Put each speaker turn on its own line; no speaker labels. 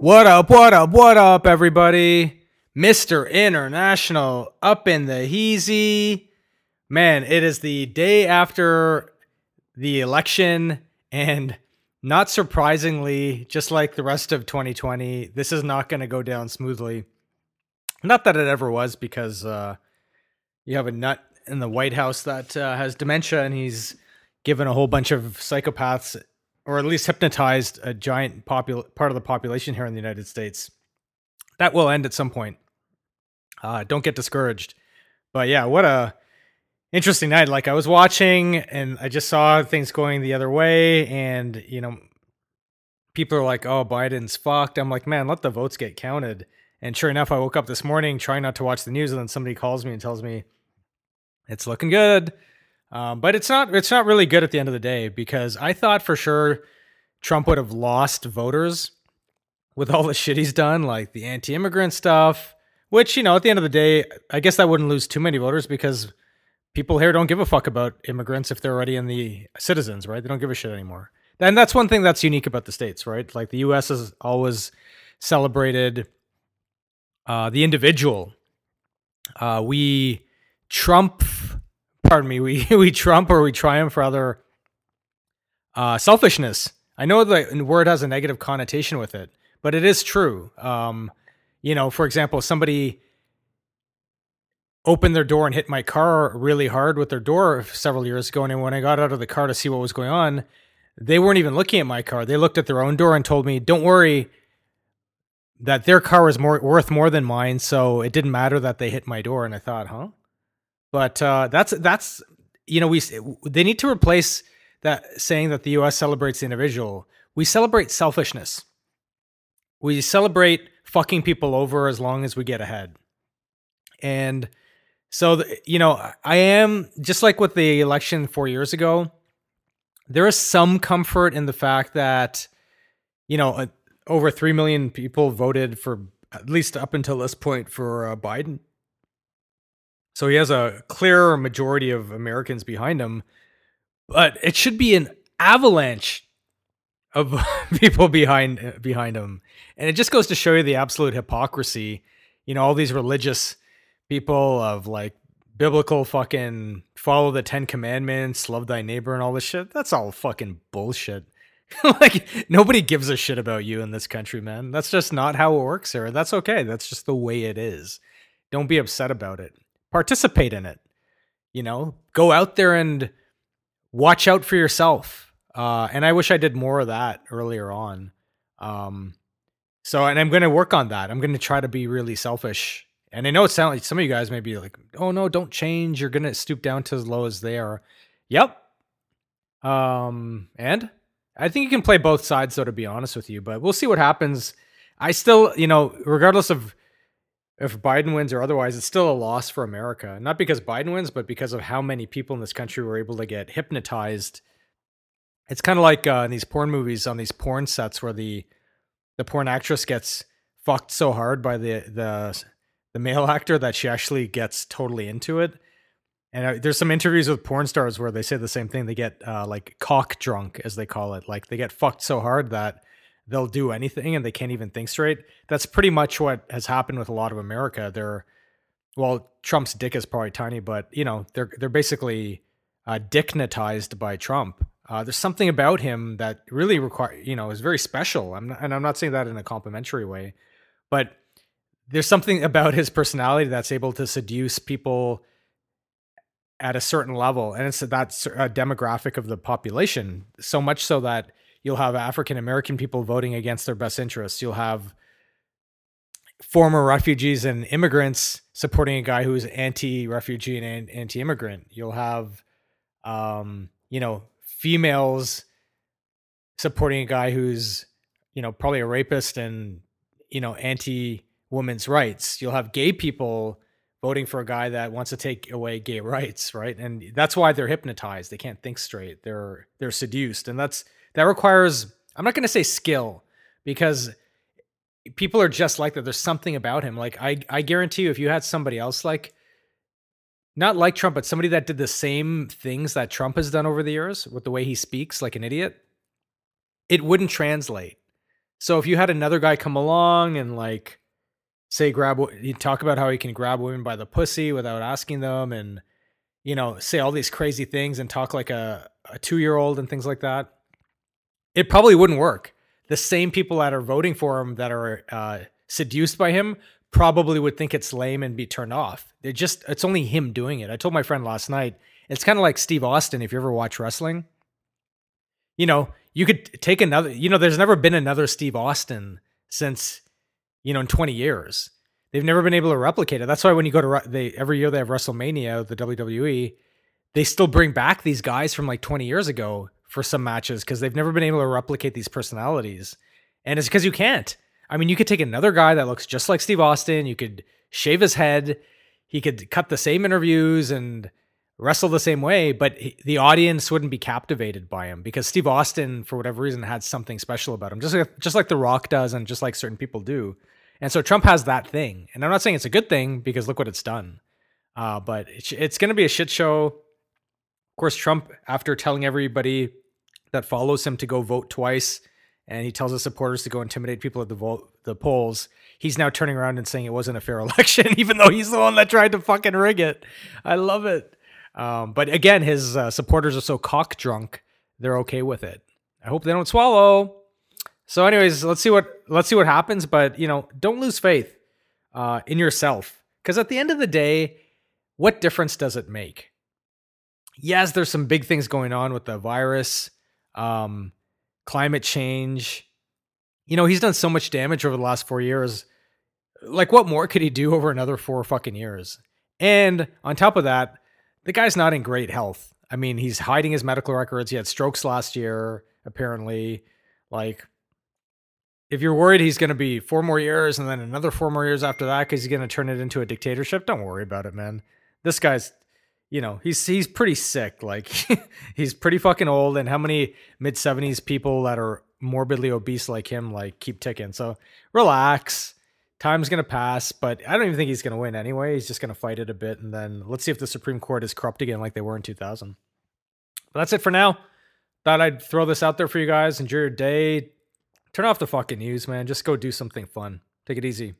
What up, what up, what up, everybody? Mr. International up in the heezy. Man, it is the day after the election, and not surprisingly, just like the rest of 2020, this is not going to go down smoothly. Not that it ever was, because uh, you have a nut in the White House that uh, has dementia, and he's given a whole bunch of psychopaths or at least hypnotized a giant popul- part of the population here in the United States. That will end at some point. Uh, don't get discouraged. But yeah, what a interesting night. Like I was watching and I just saw things going the other way, and you know, people are like, "Oh, Biden's fucked." I'm like, man, let the votes get counted. And sure enough, I woke up this morning trying not to watch the news, and then somebody calls me and tells me it's looking good. Um, but it's not it's not really good at the end of the day because I thought for sure Trump would have lost voters with all the shit he's done, like the anti-immigrant stuff. Which you know, at the end of the day, I guess that wouldn't lose too many voters because people here don't give a fuck about immigrants if they're already in the citizens, right? They don't give a shit anymore. And that's one thing that's unique about the states, right? Like the U.S. has always celebrated uh, the individual. Uh, we Trump pardon me, we we trump or we triumph rather uh, selfishness. I know the word has a negative connotation with it, but it is true. Um, you know, for example, somebody opened their door and hit my car really hard with their door several years ago, and when I got out of the car to see what was going on, they weren't even looking at my car. They looked at their own door and told me, "Don't worry." That their car was more worth more than mine, so it didn't matter that they hit my door. And I thought, huh? But uh, that's that's you know we they need to replace that saying that the U.S. celebrates the individual. We celebrate selfishness. We celebrate fucking people over as long as we get ahead. And so the, you know I am just like with the election four years ago. There is some comfort in the fact that you know uh, over three million people voted for at least up until this point for uh, Biden so he has a clear majority of Americans behind him, but it should be an avalanche of people behind uh, behind him. And it just goes to show you the absolute hypocrisy. You know, all these religious people of like biblical fucking follow the 10 commandments, love thy neighbor and all this shit. That's all fucking bullshit. like nobody gives a shit about you in this country, man. That's just not how it works here. That's okay. That's just the way it is. Don't be upset about it participate in it. You know, go out there and watch out for yourself. Uh, and I wish I did more of that earlier on. Um, so, and I'm going to work on that. I'm going to try to be really selfish. And I know it sounds like some of you guys may be like, "Oh no, don't change. You're going to stoop down to as low as they are." Yep. Um, and I think you can play both sides, though, to be honest with you. But we'll see what happens. I still, you know, regardless of if Biden wins or otherwise, it's still a loss for America. Not because Biden wins, but because of how many people in this country were able to get hypnotized. It's kind of like uh, in these porn movies on these porn sets where the the porn actress gets fucked so hard by the the the male actor that she actually gets totally into it. And uh, there's some interviews with porn stars where they say the same thing. They get uh, like cock drunk, as they call it. Like they get fucked so hard that they'll do anything and they can't even think straight. That's pretty much what has happened with a lot of America. They're well, Trump's dick is probably tiny, but you know they're they're basically uh, dicknetized by Trump. Uh, there's something about him that really require you know is very special. I'm not, and I'm not saying that in a complimentary way, but there's something about his personality that's able to seduce people at a certain level, and it's that's a demographic of the population. So much so that You'll have African American people voting against their best interests. You'll have former refugees and immigrants supporting a guy who's anti-refugee and anti-immigrant. You'll have, um, you know, females supporting a guy who's, you know, probably a rapist and you know anti-women's rights. You'll have gay people voting for a guy that wants to take away gay rights, right? And that's why they're hypnotized. They can't think straight. They're they're seduced, and that's that requires I'm not going to say skill because people are just like that. There's something about him. Like I I guarantee you if you had somebody else like not like Trump, but somebody that did the same things that Trump has done over the years with the way he speaks like an idiot, it wouldn't translate. So if you had another guy come along and like say grab you talk about how he can grab women by the pussy without asking them and you know say all these crazy things and talk like a, a two year old and things like that it probably wouldn't work the same people that are voting for him that are uh, seduced by him probably would think it's lame and be turned off they're just it's only him doing it i told my friend last night it's kind of like steve austin if you ever watch wrestling you know you could take another you know there's never been another steve austin since you know, in 20 years. They've never been able to replicate it. That's why when you go to they every year they have WrestleMania, the WWE, they still bring back these guys from like 20 years ago for some matches because they've never been able to replicate these personalities. And it's because you can't. I mean, you could take another guy that looks just like Steve Austin, you could shave his head, he could cut the same interviews and wrestle the same way, but he, the audience wouldn't be captivated by him because Steve Austin, for whatever reason, had something special about him, just like, just like The Rock does, and just like certain people do. And so Trump has that thing. And I'm not saying it's a good thing because look what it's done. Uh, but it's, it's going to be a shit show. Of course, Trump, after telling everybody that follows him to go vote twice, and he tells his supporters to go intimidate people at the vote, the polls, he's now turning around and saying it wasn't a fair election, even though he's the one that tried to fucking rig it. I love it. Um, but again, his uh, supporters are so cock drunk, they're okay with it. I hope they don't swallow. So, anyways, let's see what let's see what happens. But you know, don't lose faith uh, in yourself because at the end of the day, what difference does it make? Yes, there's some big things going on with the virus, um, climate change. You know, he's done so much damage over the last four years. Like, what more could he do over another four fucking years? And on top of that, the guy's not in great health. I mean, he's hiding his medical records. He had strokes last year, apparently. Like, if you're worried he's going to be four more years and then another four more years after that because he's going to turn it into a dictatorship, don't worry about it, man. This guy's, you know, he's he's pretty sick. Like he's pretty fucking old. And how many mid seventies people that are morbidly obese like him like keep ticking? So relax. Time's gonna pass, but I don't even think he's gonna win anyway. He's just gonna fight it a bit, and then let's see if the Supreme Court is corrupt again like they were in 2000. But that's it for now. Thought I'd throw this out there for you guys. Enjoy your day Turn off the fucking news, man. Just go do something fun. Take it easy.